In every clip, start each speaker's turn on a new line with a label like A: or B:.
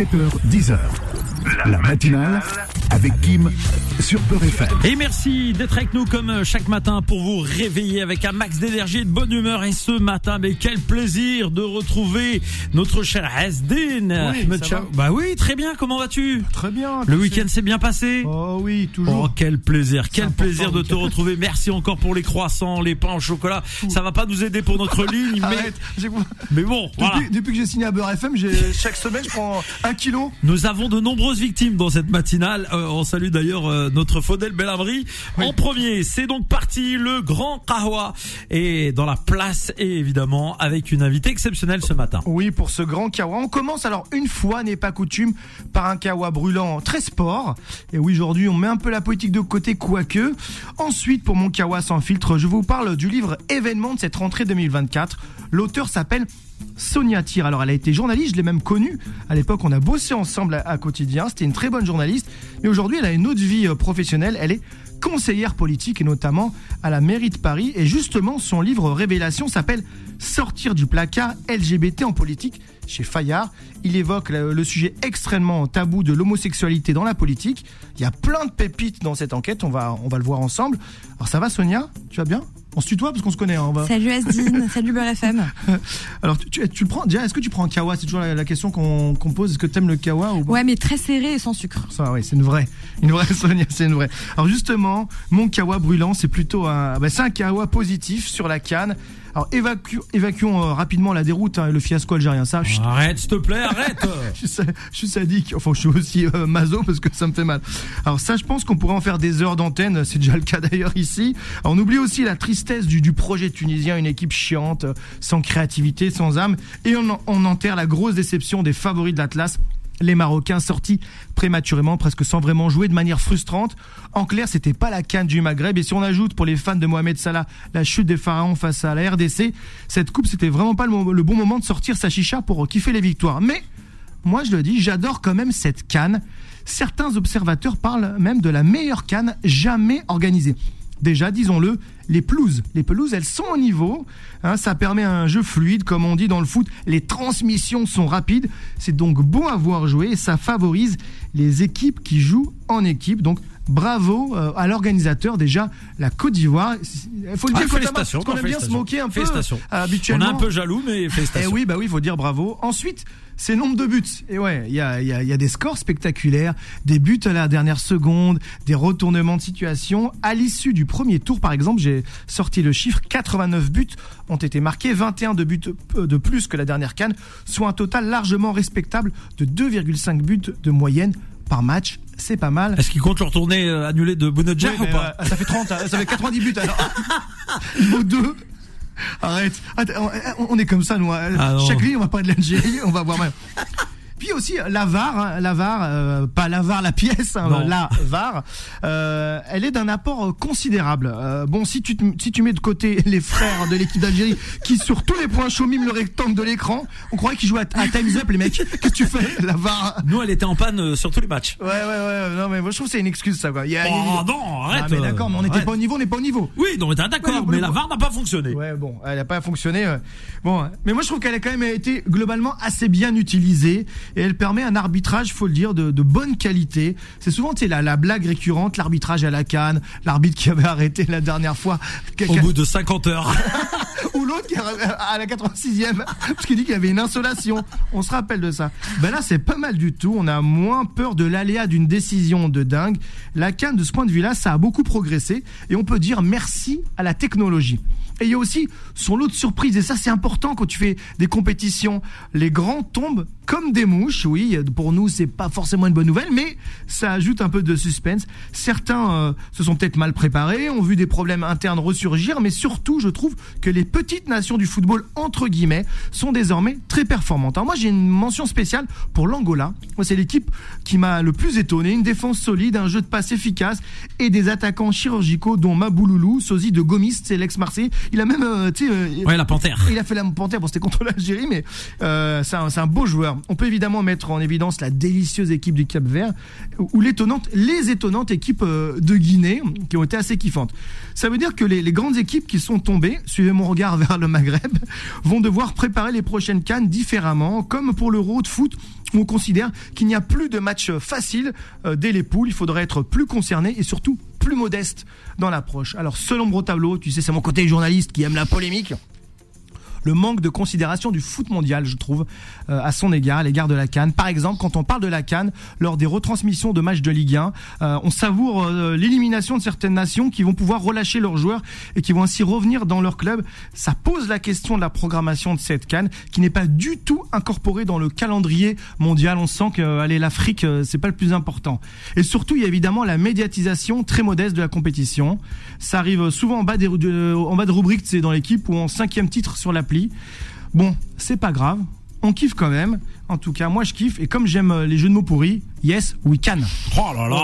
A: 7h, 10h. La matinale avec Kim sur Peur FM.
B: Et merci d'être avec nous comme chaque matin pour vous réveiller avec un max d'énergie et de bonne humeur. Et ce matin, mais quel plaisir de retrouver notre cher Hasdin.
C: Va
B: Bah oui, très bien. Comment vas-tu?
C: Très bien.
B: Le week-end s'est bien passé?
C: Oh oui,
B: Oh,
C: toujours.
B: quel plaisir, quel plaisir de te retrouver. Merci encore pour les croissants, les pains au chocolat. Ça va pas nous aider pour notre ligne, mais,
C: Arrête. J'ai-
B: mais bon, voilà.
C: Depuis, depuis que j'ai signé à Beurre FM, chaque semaine, je prends un kilo.
B: Nous avons de nombreuses victimes dans cette matinale. Euh, on salue d'ailleurs euh, notre Faudel Belabri. En premier, c'est donc parti le grand Kahwa. Et dans la place, et évidemment, avec une invitée exceptionnelle ce matin.
C: Oui, pour ce grand kawa. On commence alors, une fois n'est pas coutume, par un kawa brûlant très sport. Et oui, aujourd'hui, on met un peu la politique de côté, quoique. Ensuite, pour mon kawa sans filtre, je vous parle du livre événement de cette rentrée 2024. L'auteur s'appelle Sonia Tire. Alors, elle a été journaliste, je l'ai même connue. À l'époque, on a bossé ensemble à, à quotidien. C'était une très bonne journaliste. Mais aujourd'hui, elle a une autre vie euh, professionnelle. Elle est conseillère politique et notamment à la mairie de Paris. Et justement, son livre Révélation s'appelle Sortir du placard LGBT en politique chez Fayard. Il évoque le sujet extrêmement tabou de l'homosexualité dans la politique. Il y a plein de pépites dans cette enquête. On va, on va le voir ensemble. Alors ça va, Sonia? Tu vas bien? On se tutoie parce qu'on se connaît. hein, on va...
D: Salut Asdine, salut Beurre FM.
C: Alors tu, tu, tu le prends. Déjà, est-ce que tu prends un kawa? C'est toujours la, la question qu'on qu'on pose. Est-ce que t'aimes le kawa ou pas?
D: Ouais, mais très serré et sans sucre.
C: Ça, oui, c'est une vraie. Une vraie Sonia, c'est une vraie. Alors justement, mon kawa brûlant, c'est plutôt un, bah, c'est un kawa positif sur la canne. Alors évacu- évacuons euh, rapidement la déroute hein, et le fiasco algérien. Ça, chut,
B: Arrête, s'il te plaît, arrête.
C: je suis, je suis sadique. Enfin, je suis aussi euh, maso parce que ça me fait mal. Alors ça, je pense qu'on pourrait en faire des heures d'antenne. C'est déjà le cas d'ailleurs ici. Alors, on oublie aussi la tristesse du, du projet tunisien, une équipe chiante, euh, sans créativité, sans âme. Et on, on enterre la grosse déception des favoris de l'Atlas. Les Marocains sortis prématurément, presque sans vraiment jouer, de manière frustrante. En clair, c'était pas la canne du Maghreb. Et si on ajoute pour les fans de Mohamed Salah la chute des pharaons face à la RDC, cette coupe, c'était vraiment pas le, bon moment de sortir sa chicha pour kiffer les victoires. Mais moi je le dis, j'adore quand même cette canne. Certains observateurs parlent même de la meilleure canne jamais organisée. Déjà, disons-le, les pelouses. Les pelouses, elles sont au niveau. hein, ça permet un jeu fluide, comme on dit dans le foot. Les transmissions sont rapides. C'est donc bon à voir jouer et ça favorise les équipes qui jouent en équipe. Donc, bravo euh, à l'organisateur. Déjà, la Côte d'Ivoire. Il faut le
B: Ah,
C: dire,
B: félicitations,
C: parce qu'on aime bien se moquer un peu euh,
B: On
C: habituellement.
B: est un peu jaloux, mais
C: Eh
B: félicitations.
C: oui, bah oui, il faut dire bravo. Ensuite, c'est nombre de buts. Et ouais, il y a, y, a, y a des scores spectaculaires, des buts à la dernière seconde, des retournements de situation. À l'issue du premier tour, par exemple, j'ai sorti le chiffre 89 buts ont été marqués, 21 de buts euh, de plus que la dernière canne, soit un total largement respectable de 2,5 buts de moyenne par match. C'est pas mal.
B: Est-ce qu'il compte le retourné euh, annulé de Bounedjah
C: Oui,
B: ou pas
C: euh, ça fait 30, hein, ça fait 90 buts alors. Niveau 2. Arrête. Attends, on, on est comme ça, nous. hein.
B: Ah.
C: Chaque ligne, on va parler de l'Algérie, on va voir même. Puis aussi la VAR, hein, la VAR, euh, pas la VAR la pièce, hein, la VAR, euh, elle est d'un apport euh, considérable. Euh, bon, si tu te- si tu mets de côté les frères de l'équipe d'Algérie qui sur tous les points chauds miment le rectangle de l'écran, on croirait qu'ils jouaient à, à Times Up les mecs. Qu'est-ce que tu fais La VAR.
B: Nous, elle était en panne euh, sur tous les matchs.
C: Ouais ouais ouais. Non mais moi je trouve que c'est une excuse ça quoi. Il y a- il
B: Oh non, arrête.
C: Ah, mais d'accord, mais on n'était pas au niveau, on n'est pas au niveau.
B: Oui, non, mais d'accord, mais la VAR n'a pas fonctionné.
C: Ouais, bon, elle n'a pas fonctionné. euh. Bon, mais moi je trouve qu'elle a quand même été globalement assez bien utilisée et elle permet un arbitrage, faut le dire, de, de bonne qualité. C'est souvent, tu sais, la, la blague récurrente, l'arbitrage à la canne, l'arbitre qui avait arrêté la dernière fois,
B: Au bout de 50 heures.
C: ou l'autre qui à la 86e parce qu'il dit qu'il y avait une insolation. On se rappelle de ça. Ben là, c'est pas mal du tout. On a moins peur de l'aléa d'une décision de dingue. La canne, de ce point de vue-là, ça a beaucoup progressé et on peut dire merci à la technologie. Et il y a aussi son lot de surprises et ça c'est important quand tu fais des compétitions. Les grands tombent comme des mouches. Oui, pour nous c'est pas forcément une bonne nouvelle, mais ça ajoute un peu de suspense. Certains euh, se sont peut-être mal préparés, ont vu des problèmes internes ressurgir, mais surtout je trouve que les petites nations du football entre guillemets sont désormais très performantes. Alors moi j'ai une mention spéciale pour l'Angola. Moi c'est l'équipe qui m'a le plus étonné, une défense solide, un jeu de passe efficace et des attaquants chirurgicaux dont Mabouloulou, sosie de Gomis, c'est l'ex-Marseille. il a même, euh, tu sais, euh,
B: Ouais, la panthère.
C: il a fait la panthère, bon c'était contre l'Algérie, mais euh, c'est un, c'est un beau joueur. On peut évidemment mettre en évidence la délicieuse équipe du Cap Vert ou les étonnantes équipes euh, de Guinée qui ont été assez kiffantes. Ça veut dire que les, grandes équipes qui sont tombées, suivez mon regard vers le Maghreb, vont devoir préparer les prochaines cannes différemment, comme pour l'Euro de foot on considère qu'il n'y a plus de match facile euh, dès les poules. Il faudrait être plus concerné et surtout plus modeste dans l'approche. Alors, selon mon tableau, tu sais, c'est mon côté journaliste qui aime la polémique le manque de considération du foot mondial, je trouve, euh, à son égard, à l'égard de la Cannes. Par exemple, quand on parle de la Cannes, lors des retransmissions de matchs de Ligue 1, euh, on savoure euh, l'élimination de certaines nations qui vont pouvoir relâcher leurs joueurs et qui vont ainsi revenir dans leur club. Ça pose la question de la programmation de cette Cannes, qui n'est pas du tout incorporée dans le calendrier mondial. On sent que allez, l'Afrique, euh, c'est pas le plus important. Et surtout, il y a évidemment la médiatisation très modeste de la compétition. Ça arrive souvent en bas, des, de, en bas de rubrique, c'est dans l'équipe ou en cinquième titre sur l'appli. Bon, c'est pas grave. On kiffe quand même. En tout cas, moi je kiffe. Et comme j'aime euh, les jeux de mots pourris, yes, we can.
B: Oh là là,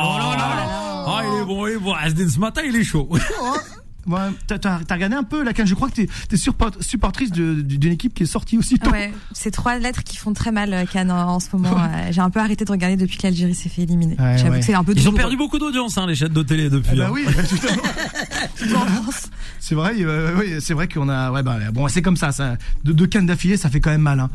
B: Ah, il est bon, il est bon. Asdin, ce matin, il est chaud.
C: Ouais, t'as, t'as- t'as regardé un peu la canne. Je crois que t'es, t'es support- supportrice de- d'une équipe qui est sortie aussitôt.
D: Ouais, c'est trois lettres qui font très mal, euh, Cannes, en, en ce moment. Euh, J'ai un peu arrêté de regarder depuis que l'Algérie s'est fait éliminer.
C: Ouais,
D: J'avoue
C: ouais.
D: que c'est un peu
B: Ils ont perdu beaucoup d'audience, hein, les chaînes de télé depuis.
C: Eh ben
B: hein.
C: oui, tout à fait. C'est vrai, euh, oui, c'est vrai qu'on a, ouais, bah, bon, c'est comme ça, ça, de deux cannes d'affilée, ça fait quand même mal. Hein.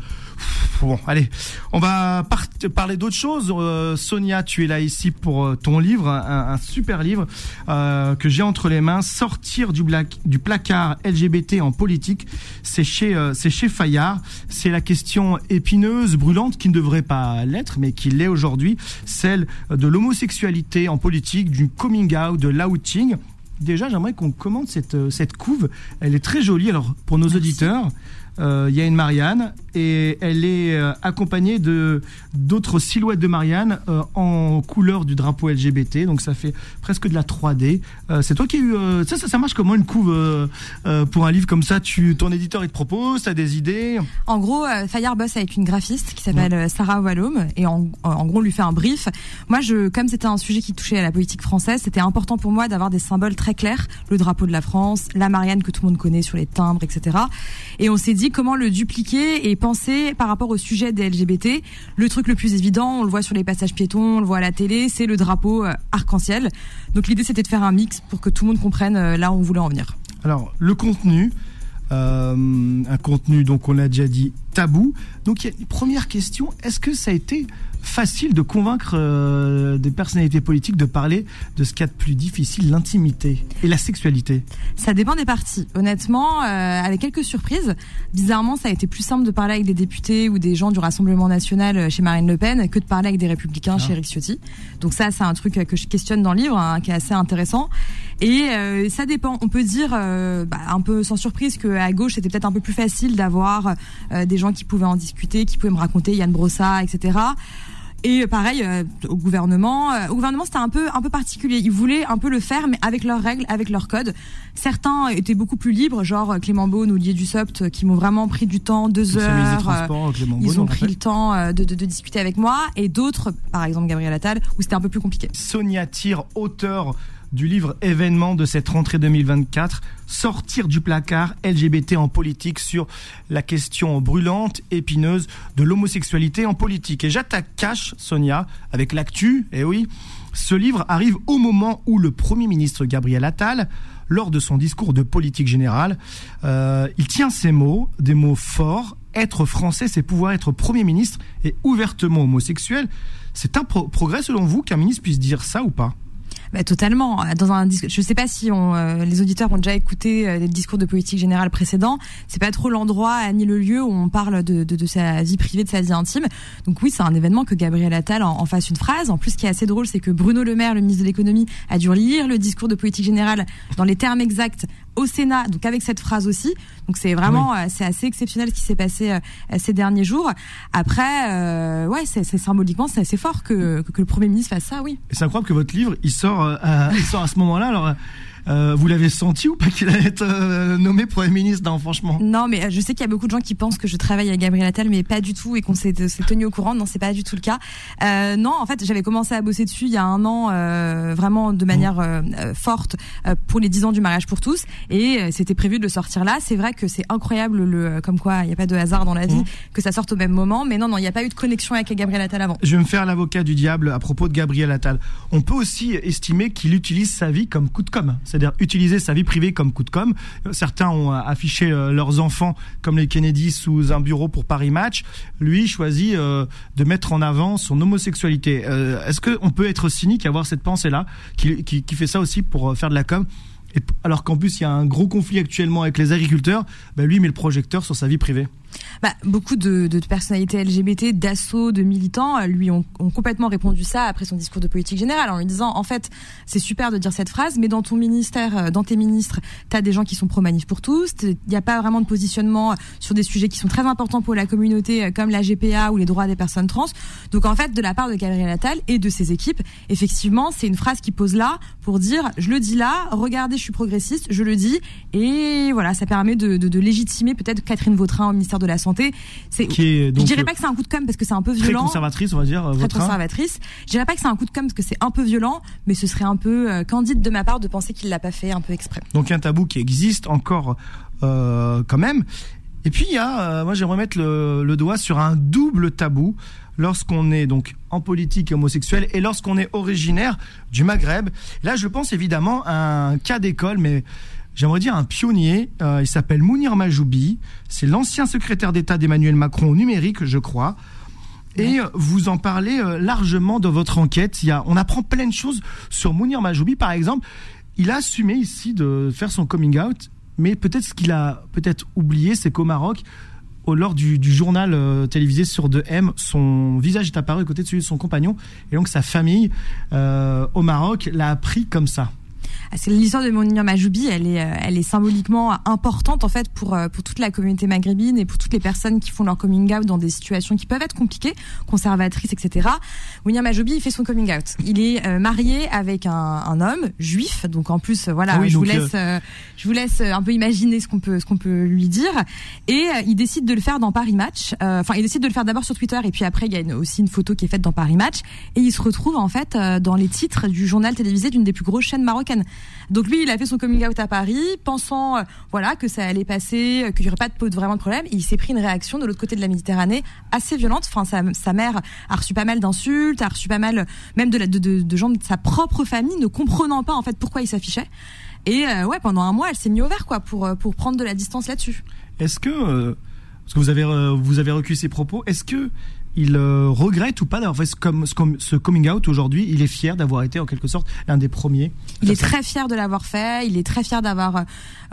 C: Bon, allez, on va par- parler d'autre chose. Euh, Sonia, tu es là ici pour euh, ton livre, un, un super livre euh, que j'ai entre les mains. Sortir du, black, du placard LGBT en politique, c'est chez, euh, c'est chez Fayard. C'est la question épineuse, brûlante, qui ne devrait pas l'être, mais qui l'est aujourd'hui, celle de l'homosexualité en politique, du coming out, de l'outing. Déjà, j'aimerais qu'on commente cette, cette couve. Elle est très jolie. Alors, pour nos auditeurs, il y a une Marianne et elle est euh, accompagnée de d'autres silhouettes de Marianne euh, en couleur du drapeau LGBT. Donc, ça fait presque de la 3D. Euh, c'est toi qui as eu euh, ça, ça, ça marche comment une couve euh, euh, pour un livre comme ça? Tu, ton éditeur il te propose, t'as des idées?
D: En gros, euh, Fayard bosse avec une graphiste qui s'appelle euh, Sarah Wallum et en, en gros on lui fait un brief. Moi, je, comme c'était un sujet qui touchait à la politique française, c'était important pour moi d'avoir des symboles très clairs, le drapeau de la France, la Marianne que tout le monde connaît sur les timbres, etc. Et on s'est dit comment le dupliquer et penser par rapport au sujet des LGBT. Le truc le plus évident, on le voit sur les passages piétons, on le voit à la télé, c'est le drapeau euh, arc-en-ciel. Donc l'idée c'était de faire un mix pour que tout le monde comprenne euh, là où on voulait en venir.
C: Alors, le contenu, euh, un contenu, donc on l'a déjà dit, tabou. Donc, il y a une première question, est-ce que ça a été facile de convaincre euh, des personnalités politiques de parler de ce qu'il y a de plus difficile, l'intimité et la sexualité
D: Ça dépend des partis. Honnêtement, euh, avec quelques surprises, bizarrement, ça a été plus simple de parler avec des députés ou des gens du Rassemblement national euh, chez Marine Le Pen que de parler avec des républicains chez Eric Ciotti. Donc ça, c'est un truc que je questionne dans le livre, hein, qui est assez intéressant. Et euh, ça dépend. On peut dire, euh, bah, un peu sans surprise, qu'à gauche, c'était peut-être un peu plus facile d'avoir euh, des gens qui pouvaient en discuter, qui pouvaient me raconter Yann Brossa, etc. Et pareil euh, au gouvernement, euh, au gouvernement c'était un peu un peu particulier. Ils voulaient un peu le faire, mais avec leurs règles, avec leurs codes. Certains étaient beaucoup plus libres, genre Clément Beaune ou Didier Dussopt, qui m'ont vraiment pris du temps, deux heures. euh,
C: transports, Clément
D: ils ont
C: on
D: pris le temps euh, de, de, de discuter avec moi, et d'autres, par exemple Gabriel Attal, où c'était un peu plus compliqué.
C: Sonia Tire, auteur du livre événement de cette rentrée 2024, sortir du placard LGBT en politique sur la question brûlante, épineuse de l'homosexualité en politique. Et j'attaque cash, Sonia, avec l'actu, et oui, ce livre arrive au moment où le Premier ministre Gabriel Attal, lors de son discours de politique générale, euh, il tient ces mots, des mots forts, être français, c'est pouvoir être Premier ministre et ouvertement homosexuel. C'est un pro- progrès selon vous qu'un ministre puisse dire ça ou pas?
D: Bah, totalement. Dans un disque, je sais pas si on, euh, les auditeurs ont déjà écouté euh, les discours de politique générale précédents. C'est pas trop l'endroit ni le lieu où on parle de, de, de sa vie privée, de sa vie intime. Donc oui, c'est un événement que Gabriel Attal en, en fasse une phrase. En plus, ce qui est assez drôle, c'est que Bruno Le Maire, le ministre de l'économie, a dû lire le discours de politique générale dans les termes exacts au Sénat, donc avec cette phrase aussi. Donc c'est vraiment, euh, c'est assez exceptionnel ce qui s'est passé euh, ces derniers jours. Après, euh, ouais, c'est symboliquement, c'est assez fort que, que, que le Premier ministre fasse ça, oui.
C: Et c'est incroyable que votre livre, il sort, euh, à, il sort à ce moment-là. Alors, euh, Euh, vous l'avez senti ou pas qu'il allait être euh, nommé Premier ministre? Non, franchement.
D: Non, mais je sais qu'il y a beaucoup de gens qui pensent que je travaille avec Gabriel Attal, mais pas du tout, et qu'on s'est tenu au courant. Non, c'est pas du tout le cas. Euh, non, en fait, j'avais commencé à bosser dessus il y a un an, euh, vraiment de manière euh, euh, forte pour les 10 ans du mariage pour tous, et c'était prévu de le sortir là. C'est vrai que c'est incroyable, le comme quoi il n'y a pas de hasard dans la vie, mmh. que ça sorte au même moment. Mais non, non, il n'y a pas eu de connexion avec Gabriel Attal avant.
C: Je vais me faire l'avocat du diable à propos de Gabriel Attal. On peut aussi estimer qu'il utilise sa vie comme coup de com', c'est-à-dire utiliser sa vie privée comme coup de com'. Certains ont affiché leurs enfants comme les Kennedy sous un bureau pour Paris Match. Lui choisit de mettre en avant son homosexualité. Est-ce qu'on peut être cynique et avoir cette pensée-là, qui, qui, fait ça aussi pour faire de la com' alors qu'en plus il y a un gros conflit actuellement avec les agriculteurs, bah lui met le projecteur sur sa vie privée
D: bah, beaucoup de, personnalités LGBT, d'assauts, de militants, euh, lui ont, complètement répondu ça après son discours de politique générale en lui disant en fait c'est super de dire cette phrase, mais dans ton ministère, euh, dans tes ministres, tu as des gens qui sont pro-manif pour tous. Il n'y a pas vraiment de positionnement sur des sujets qui sont très importants pour la communauté, euh, comme la GPA ou les droits des personnes trans. Donc en fait, de la part de Gabriel Attal et de ses équipes, effectivement, c'est une phrase qui pose là pour dire je le dis là, regardez, je suis progressiste, je le dis, et voilà, ça permet de, de, de légitimer peut-être Catherine Vautrin au ministère de la Santé. C'est, je dirais pas que c'est un coup de com parce que c'est un peu violent.
C: Très conservatrice, on va dire.
D: Très conservatrice. Je dirais pas que c'est un coup de com parce que c'est un peu violent, mais ce serait un peu euh, candide de ma part de penser qu'il l'a pas fait un peu exprès.
C: Donc un tabou qui existe encore euh, quand même. Et puis il y a, euh, moi j'aimerais mettre le, le, doigt sur un double tabou lorsqu'on est donc en politique homosexuelle et lorsqu'on est originaire du Maghreb. Là je pense évidemment à un cas d'école, mais j'aimerais dire un pionnier. Euh, il s'appelle Mounir Majoubi. C'est l'ancien secrétaire d'État d'Emmanuel Macron au numérique, je crois. Et vous en parlez euh, largement dans votre enquête. Il y a, on apprend plein de choses sur Mounir Majoubi, par exemple. Il a assumé ici de faire son coming out, mais peut-être ce qu'il a peut-être oublié, c'est qu'au Maroc, au, lors du, journal euh, télévisé sur 2M, son visage est apparu à côté de celui de son compagnon, et donc sa famille au Maroc l'a appris comme ça.
D: Ah, c'est l'histoire de Mounir Majoubi, elle est, euh, elle est symboliquement importante en fait pour euh, pour toute la communauté maghrébine et pour toutes les personnes qui font leur coming out dans des situations qui peuvent être compliquées, conservatrices, etc. Mounir Majoubi, il fait son coming out. Il est euh, marié avec un, un, homme juif, donc en plus, voilà, ah je vous laisse, je vous laisse un peu imaginer ce qu'on peut, ce qu'on peut lui dire. Et il décide de le faire dans Paris Match. Enfin, il décide de le faire d'abord sur Twitter et puis après, il y a aussi une photo qui est faite dans Paris Match et il se retrouve en fait dans les titres du journal télévisé d'une des plus grosses chaînes marocaines. Donc lui, il a fait son coming out à Paris, pensant euh, voilà que ça allait passer, euh, qu'il n'y aurait pas de, vraiment de problème. Il s'est pris une réaction de l'autre côté de la Méditerranée assez violente. Enfin, sa, mère a reçu pas mal d'insultes, a reçu pas mal même de, de, gens de sa propre famille ne comprenant pas en fait pourquoi il s'affichait. Et euh, ouais, pendant un mois, elle s'est mise au vert quoi pour pour prendre de la distance là-dessus.
C: Est-ce que parce que vous avez vous avez recueilli ses propos, est-ce que il euh, regrette ou pas d'avoir fait ce, coming out aujourd'hui Il est fier d'avoir été en quelque sorte l'un des premiers.
D: Il est très fier de l'avoir fait. Il est très fier d'avoir euh,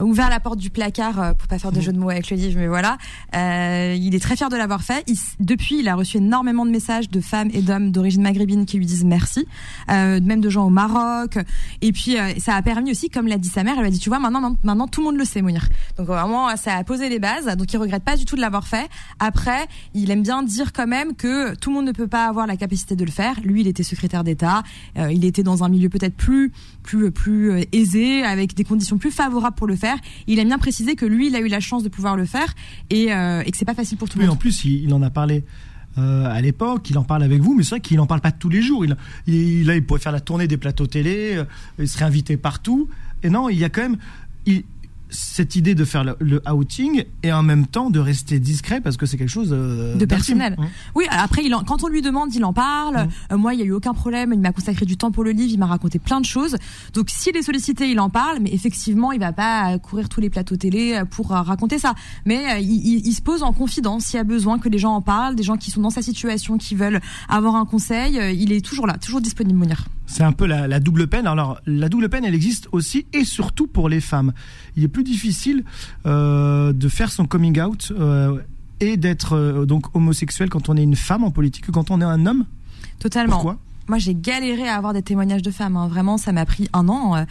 D: ouvert la porte du placard euh, pour pas faire de mmh. jeu de mots avec le livre, mais voilà. il est très fier de l'avoir fait. depuis, il a reçu énormément de messages de femmes et d'hommes d'origine maghrébine qui lui disent merci, même de gens au Maroc. Et puis, ça a permis aussi, comme l'a dit sa mère, elle lui a dit, tu vois, maintenant, maintenant tout le monde le sait, Mounir. Donc vraiment, ça a posé les bases. Donc il regrette pas du tout de l'avoir fait. Après, il aime bien dire quand même que tout le monde ne peut pas avoir la capacité de le faire. Lui, il était secrétaire d'État, euh, il était dans un milieu peut-être plus plus plus euh, aisé, avec des conditions plus favorables pour le faire. Il a bien précisé que lui, il a eu la chance de pouvoir le faire et, euh, et que c'est pas facile pour tout le monde.
C: en plus, il, en a parlé. à l'époque, il en parle avec vous, mais c'est vrai qu'il n'en parle pas tous les jours. Il, il, là, il pourrait faire la tournée des plateaux télé, il serait invité partout. Et non, il y a quand même, il, cette idée de faire le, outing et en même temps de rester discret parce que c'est quelque chose euh,
D: de personnel. Mmh. Oui, après il quand on lui demande, il en parle. Mmh. Euh, moi, il y a eu aucun problème, il m'a consacré du temps pour le livre, il m'a raconté plein de choses. Donc s'il est sollicité, il en parle, mais effectivement, il va pas courir tous les plateaux télé euh, pour raconter ça. Mais il, il, se pose en confidence s'il y a besoin que les gens en parlent, des gens qui sont dans sa situation, qui veulent avoir un conseil, il est toujours là, toujours disponible, Mounir.
C: C'est un peu la, la, double peine. Alors la double peine, elle existe aussi et surtout pour les femmes. Il est plus difficile euh, de faire son coming out euh, et d'être euh, donc homosexuel quand on est une femme en politique que quand on est un homme.
D: Totalement.
C: Pourquoi?
D: Moi j'ai galéré à avoir des témoignages de femmes. Hein. Vraiment, ça m'a pris un an. Euh,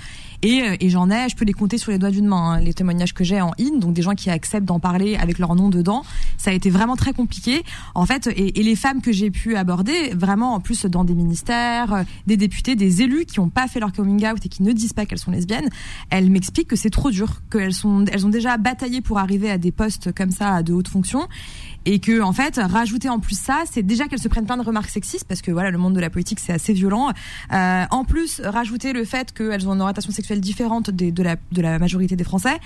D: et, euh, et j'en ai, je peux les compter sur les doigts d'une main, hein, les témoignages que j'ai en in, donc des gens qui acceptent d'en parler avec leur nom dedans. Ça a été vraiment très compliqué. En fait, et, les femmes que j'ai pu aborder, vraiment en plus dans des ministères, euh, des députés, des élus qui n'ont pas fait leur coming out et qui ne disent pas qu'elles sont lesbiennes, elles m'expliquent que c'est trop dur, qu'elles sont, elles ont déjà bataillé pour arriver à des postes comme ça, à de hautes fonctions, et que en fait rajouter en plus ça c'est déjà qu'elles se prennent plein de remarques sexistes parce que voilà le monde de la politique c'est assez violent. Euh, en plus rajouter le fait qu'elles ont une orientation sexuelle différente de, la, majorité des Français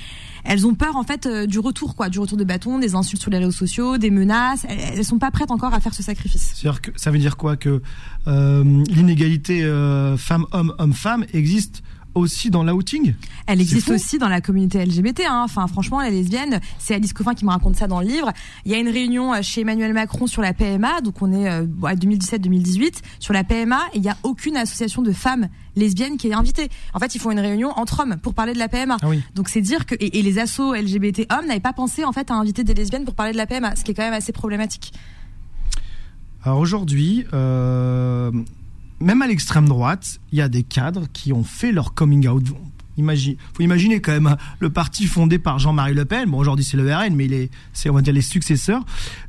D: elles ont peur en fait euh, du retour quoi du retour de bâton des insultes sur les réseaux sociaux des menaces. Elles, elles sont pas prêtes encore à faire ce sacrifice.
C: Que ça veut dire quoi que euh, l'inégalité euh, femme-homme homme-femme existe aussi dans l'outing
D: Elle existe aussi dans la communauté LGBT. Hein. Enfin, franchement, les lesbiennes, c'est Alice Coffin qui me raconte ça dans le livre. Il y a une réunion euh, chez Emmanuel Macron sur la PMA, donc on est euh, à 2017-2018 sur la PMA, et il y a aucune association de femmes lesbiennes qui est invitée. En fait, ils font une réunion entre hommes pour parler de la PMA.
C: Ah oui.
D: Donc c'est dire que et, et les assos LGBT hommes n'avaient pas pensé en fait à inviter des lesbiennes pour parler de la PMA, ce qui est quand même assez problématique.
C: Alors aujourd'hui, euh, même à l'extrême droite, il y a des cadres qui ont fait leur coming out. Imagine, faut imaginer quand même hein, le parti fondé par Jean-Marie Le Pen. Bon, aujourd'hui c'est le RN, mais c'est on va dire les successeurs.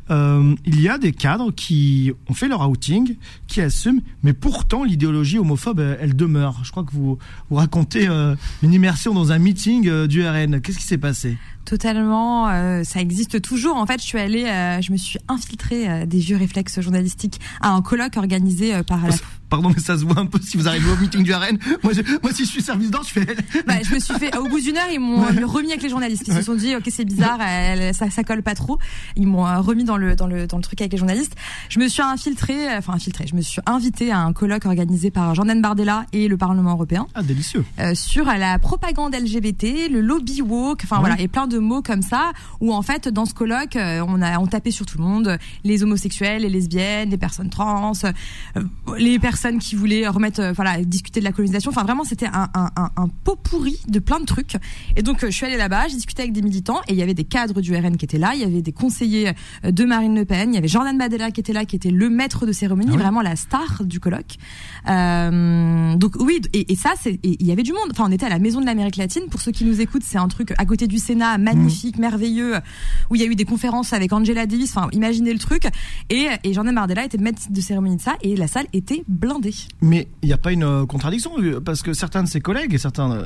C: Euh, il y a des cadres qui ont fait leur outing, qui assument, mais pourtant l'idéologie homophobe, elle, elle demeure. Je crois que vous vous racontez euh, une immersion dans un meeting euh, du RN. Qu'est-ce qui s'est passé?
D: Totalement, euh, ça existe toujours. En fait, je suis allée, euh, je me suis infiltrée euh, des vieux réflexes journalistiques à un colloque organisé euh, par la
C: Pardon, mais ça se voit un peu si vous arrivez au meeting du RN. Moi, je- moi si je suis service d'ordre, je fais.
D: Bah, je me suis fait au bout d'une heure ils m'ont
C: Ouais.
D: remis avec les journalistes ils se sont dit ok c'est bizarre elle- ça, ça colle pas trop ils m'ont euh, remis dans le dans le dans le truc avec les journalistes je me suis infiltrée enfin infiltrée je me suis invitée à un colloque organisé par Jordan Bardella et le Parlement européen
C: Ah, délicieux.
D: euh, sur la propagande LGBT, le lobby woke, enfin
C: Ah
D: voilà, et plein de mots comme ça, où en fait dans ce colloque, euh, on a on tapait sur tout le monde, les homosexuels, les lesbiennes, les personnes trans, euh, les personnes qui voulaient remettre, euh, voilà, discuter de la colonisation. Enfin vraiment, c'était un, un, un, un pot pourri de plein de trucs. Et donc je suis allée là-bas, j'ai discuté avec des militants, et il y avait des cadres du RN qui étaient là, il y avait des conseillers euh, de Marine Le Pen, il y avait Jordan Badella qui était là, qui était le maître de cérémonie,
C: Ah oui.
D: vraiment la star du colloque. Euh, donc oui, et, et ça, c'est, il y avait du monde. Enfin, on était à la Maison de l'Amérique latine. Pour ceux qui nous écoutent, c'est un truc à côté du Sénat, magnifique, merveilleux, où il y a eu des conférences avec Angela Davis. Enfin, imaginez le truc. Et, et Jordan Bardella était maître de cérémonie de ça, et la salle était blindée.
C: Mais il n'y a pas une euh, contradiction parce que certains de ses collègues et certains euh,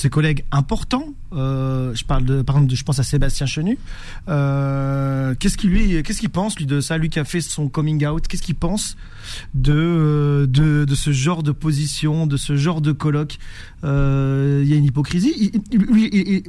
C: ses collègues importants, euh, je parle de, par exemple, je pense à Sébastien Chenu. euh, qu'est-ce qu'il lui, qu'est-ce qu'il pense lui de ça, lui qui a fait son coming out, qu'est-ce qu'il pense de, euh, de ce genre de position, de ce genre de colloque? Il y a une hypocrisie. Il-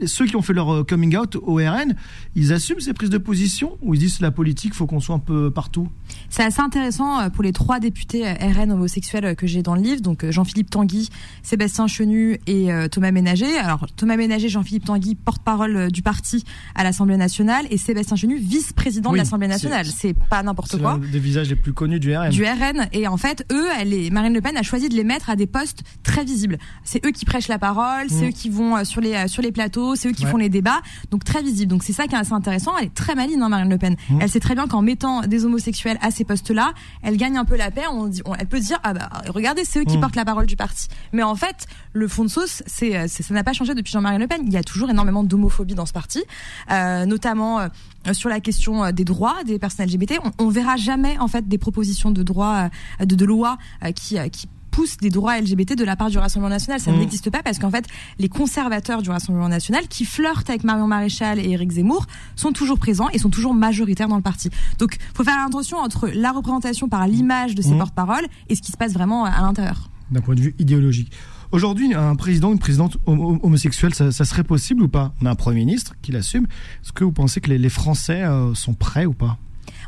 C: il- ceux qui ont fait leur coming out au RN, ils assument ces prises de position ou ils disent la politique, faut qu'on soit un peu partout?
D: C'est assez intéressant pour les trois députés RN homosexuels que j'ai dans le livre, donc Jean-Philippe Tanguy, Sébastien Chenu et Thomas Ménager. Alors Thomas Ménager, Jean-Philippe Tanguy, porte-parole euh, du parti à l'Assemblée nationale, et Sébastien Chenu, vice-président
C: Oui,
D: de l'Assemblée
C: c'est-
D: nationale. C'est pas n'importe
C: C'est
D: quoi.
C: l'un des visages les plus connus du RN.
D: du RN et en fait eux elle est, Marine Le Pen a choisi de les mettre à des postes très visibles c'est eux qui prêchent la parole c'est
C: Mm.
D: eux qui vont euh, sur les euh, sur les plateaux c'est eux qui
C: Ouais.
D: font les débats donc très visible donc c'est ça qui est assez intéressant elle est très maligne hein, Marine Le Pen
C: Mm.
D: elle sait très bien qu'en mettant des homosexuels à ces postes là elle gagne un peu la paix on dit on- elle peut dire ah bah regardez c'est eux qui
C: Mm.
D: portent la parole du parti mais en fait le fond de sauce c'est euh, ça n'a pas changé depuis Jean-Marie Le Pen il y a toujours énormément d'homophobie dans ce parti euh, notamment euh, sur la question des droits des personnes LGBT. On, on verra jamais en fait des propositions de droits, de, de loi qui, qui poussent des droits LGBT de la part du Rassemblement national. Ça
C: Mm.
D: n'existe pas parce qu'en fait, les conservateurs du Rassemblement national qui flirtent avec Marion Maréchal et Éric Zemmour sont toujours présents et sont toujours majoritaires dans le parti. Donc, faut faire attention entre la représentation par l'image de ces
C: Mm.
D: porte-paroles et ce qui se passe vraiment à l'intérieur.
C: d'un point de vue idéologique. Aujourd'hui, un président, une présidente homo- homosexuelle, ça, serait possible ou pas? On a un Premier ministre qui l'assume. Est-ce que vous pensez que les, les Français euh, sont prêts ou pas?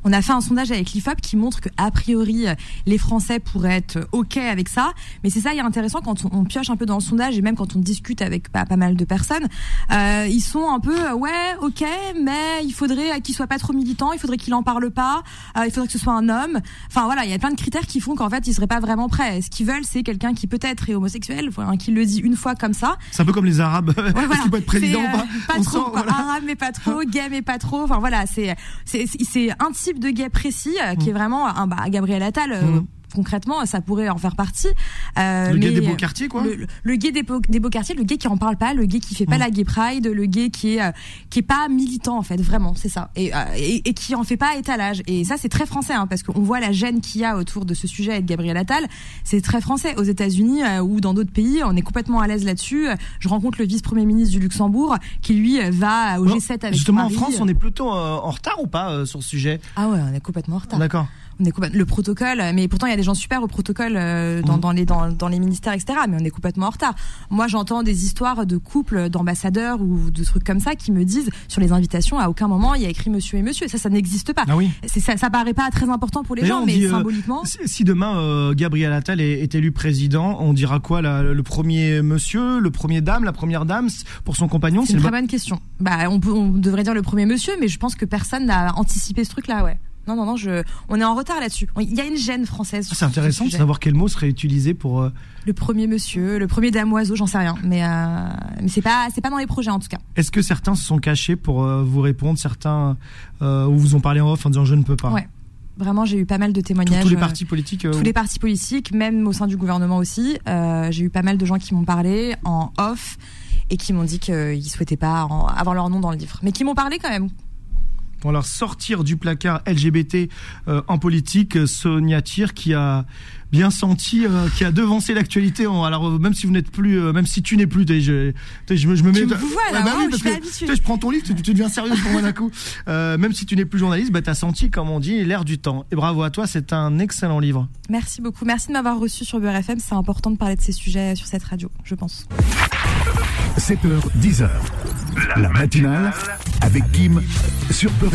D: On a fait un sondage avec l'IFOP qui montre que a priori les Français pourraient être euh, ok avec ça, mais c'est ça qui est intéressant quand on, on pioche un peu dans le sondage et même quand on discute avec pas mal de personnes, euh, ils sont un peu euh, ouais ok, mais il faudrait qu'il soit pas trop militant, il faudrait qu'il en parle pas, euh, il faudrait que ce soit un homme. Enfin voilà, il y a plein de critères qui font qu'en fait ils seraient pas vraiment prêts. Ce qu'ils veulent, c'est quelqu'un qui peut-être est homosexuel, enfin, qui le dit une fois comme ça,
C: C'est un peu comme les Arabes.
D: Ouais, voilà.
C: peut être président pas?
D: trop,
C: sent,
D: quoi.
C: voilà.
D: Arabe mais pas trop, gay mais pas trop. Enfin voilà, c'est c'est c'est un type de gay précis euh, qui est vraiment un bah Gabriel Attal. euh,
C: Mm.
D: Concrètement, ça pourrait en faire partie.
C: Euh, le gay des beaux quartiers, quoi.
D: Le, le gay des, beaux, des beaux quartiers, le gay qui en parle pas, le gay qui fait pas mmh. la gay pride, le gay qui est qui est pas militant en fait, vraiment, c'est ça, et, et, et, qui en fait pas étalage. Et ça, c'est très français, hein, parce qu'on voit la gêne qu'il y a autour de ce sujet avec Gabriel Attal. C'est très français. Aux États-Unis ou dans d'autres pays, on est complètement à l'aise là-dessus. Je rencontre le vice-premier ministre du Luxembourg qui lui va au G7 avec
C: Justement, en France, on est plutôt en retard ou pas sur ce sujet?
D: Ah ouais, on est complètement en retard.
C: D'accord
D: on est le protocole, mais pourtant il y a des gens super au protocole euh, dans, mmh. dans, les dans, dans, les ministères etc. Mais on est complètement en retard. Moi j'entends des histoires de couples d'ambassadeurs ou de trucs comme ça qui me disent sur les invitations à aucun moment il y a écrit Monsieur et Monsieur. Ça ça n'existe pas.
C: Ah oui.
D: Ça ça paraît pas très important pour les gens, mais euh, symboliquement.
C: si demain euh, Gabriel Attal est, élu président, on dira quoi le premier Monsieur, le premier Dame, la première Dame pour son compagnon
D: C'est une très bonne question. Bah on, peut, on devrait dire le premier Monsieur, mais je pense que personne n'a anticipé ce truc là, ouais. Non, non, non, je... on est en retard là-dessus. Il y a une gêne française.
C: Ah, c'est intéressant de savoir quel mot serait utilisé pour. Euh,
D: le premier monsieur, le premier damoiseau, j'en sais rien. Mais, euh... mais c'est pas, c'est pas dans les projets en tout cas.
C: Est-ce que certains se sont cachés pour euh, vous répondre Certains euh, ou vous ont parlé en off en disant je ne peux pas
D: Ouais. Vraiment, j'ai eu pas mal de témoignages.
C: Tous, les partis politiques
D: Tous les partis politiques, même au sein du gouvernement aussi. j'ai eu pas mal de gens qui m'ont parlé en off et qui m'ont dit qu'ils souhaitaient pas avoir leur nom dans le livre. Mais qui m'ont parlé quand même
C: pour leur sortir du placard LGBT euh, en politique, Sonia Tir qui a bien senti, euh, qui a devancé l'actualité. Alors même si vous n'êtes plus, euh, même si tu n'es plus, je, je, me, je me mets. Tu
D: me vois là, bah oui, parce que,
C: je prends ton livre, tu, tu deviens sérieux pour moi d'un coup. même si tu n'es plus journaliste, bah as senti, comme on dit, l'air du temps. Et bravo à toi, c'est un excellent livre.
D: Merci beaucoup, merci de m'avoir reçu sur Beurre FM. C'est important de parler de ces sujets sur cette radio, je pense.
A: 7h, 10h. La matinale avec Kim sur Peur.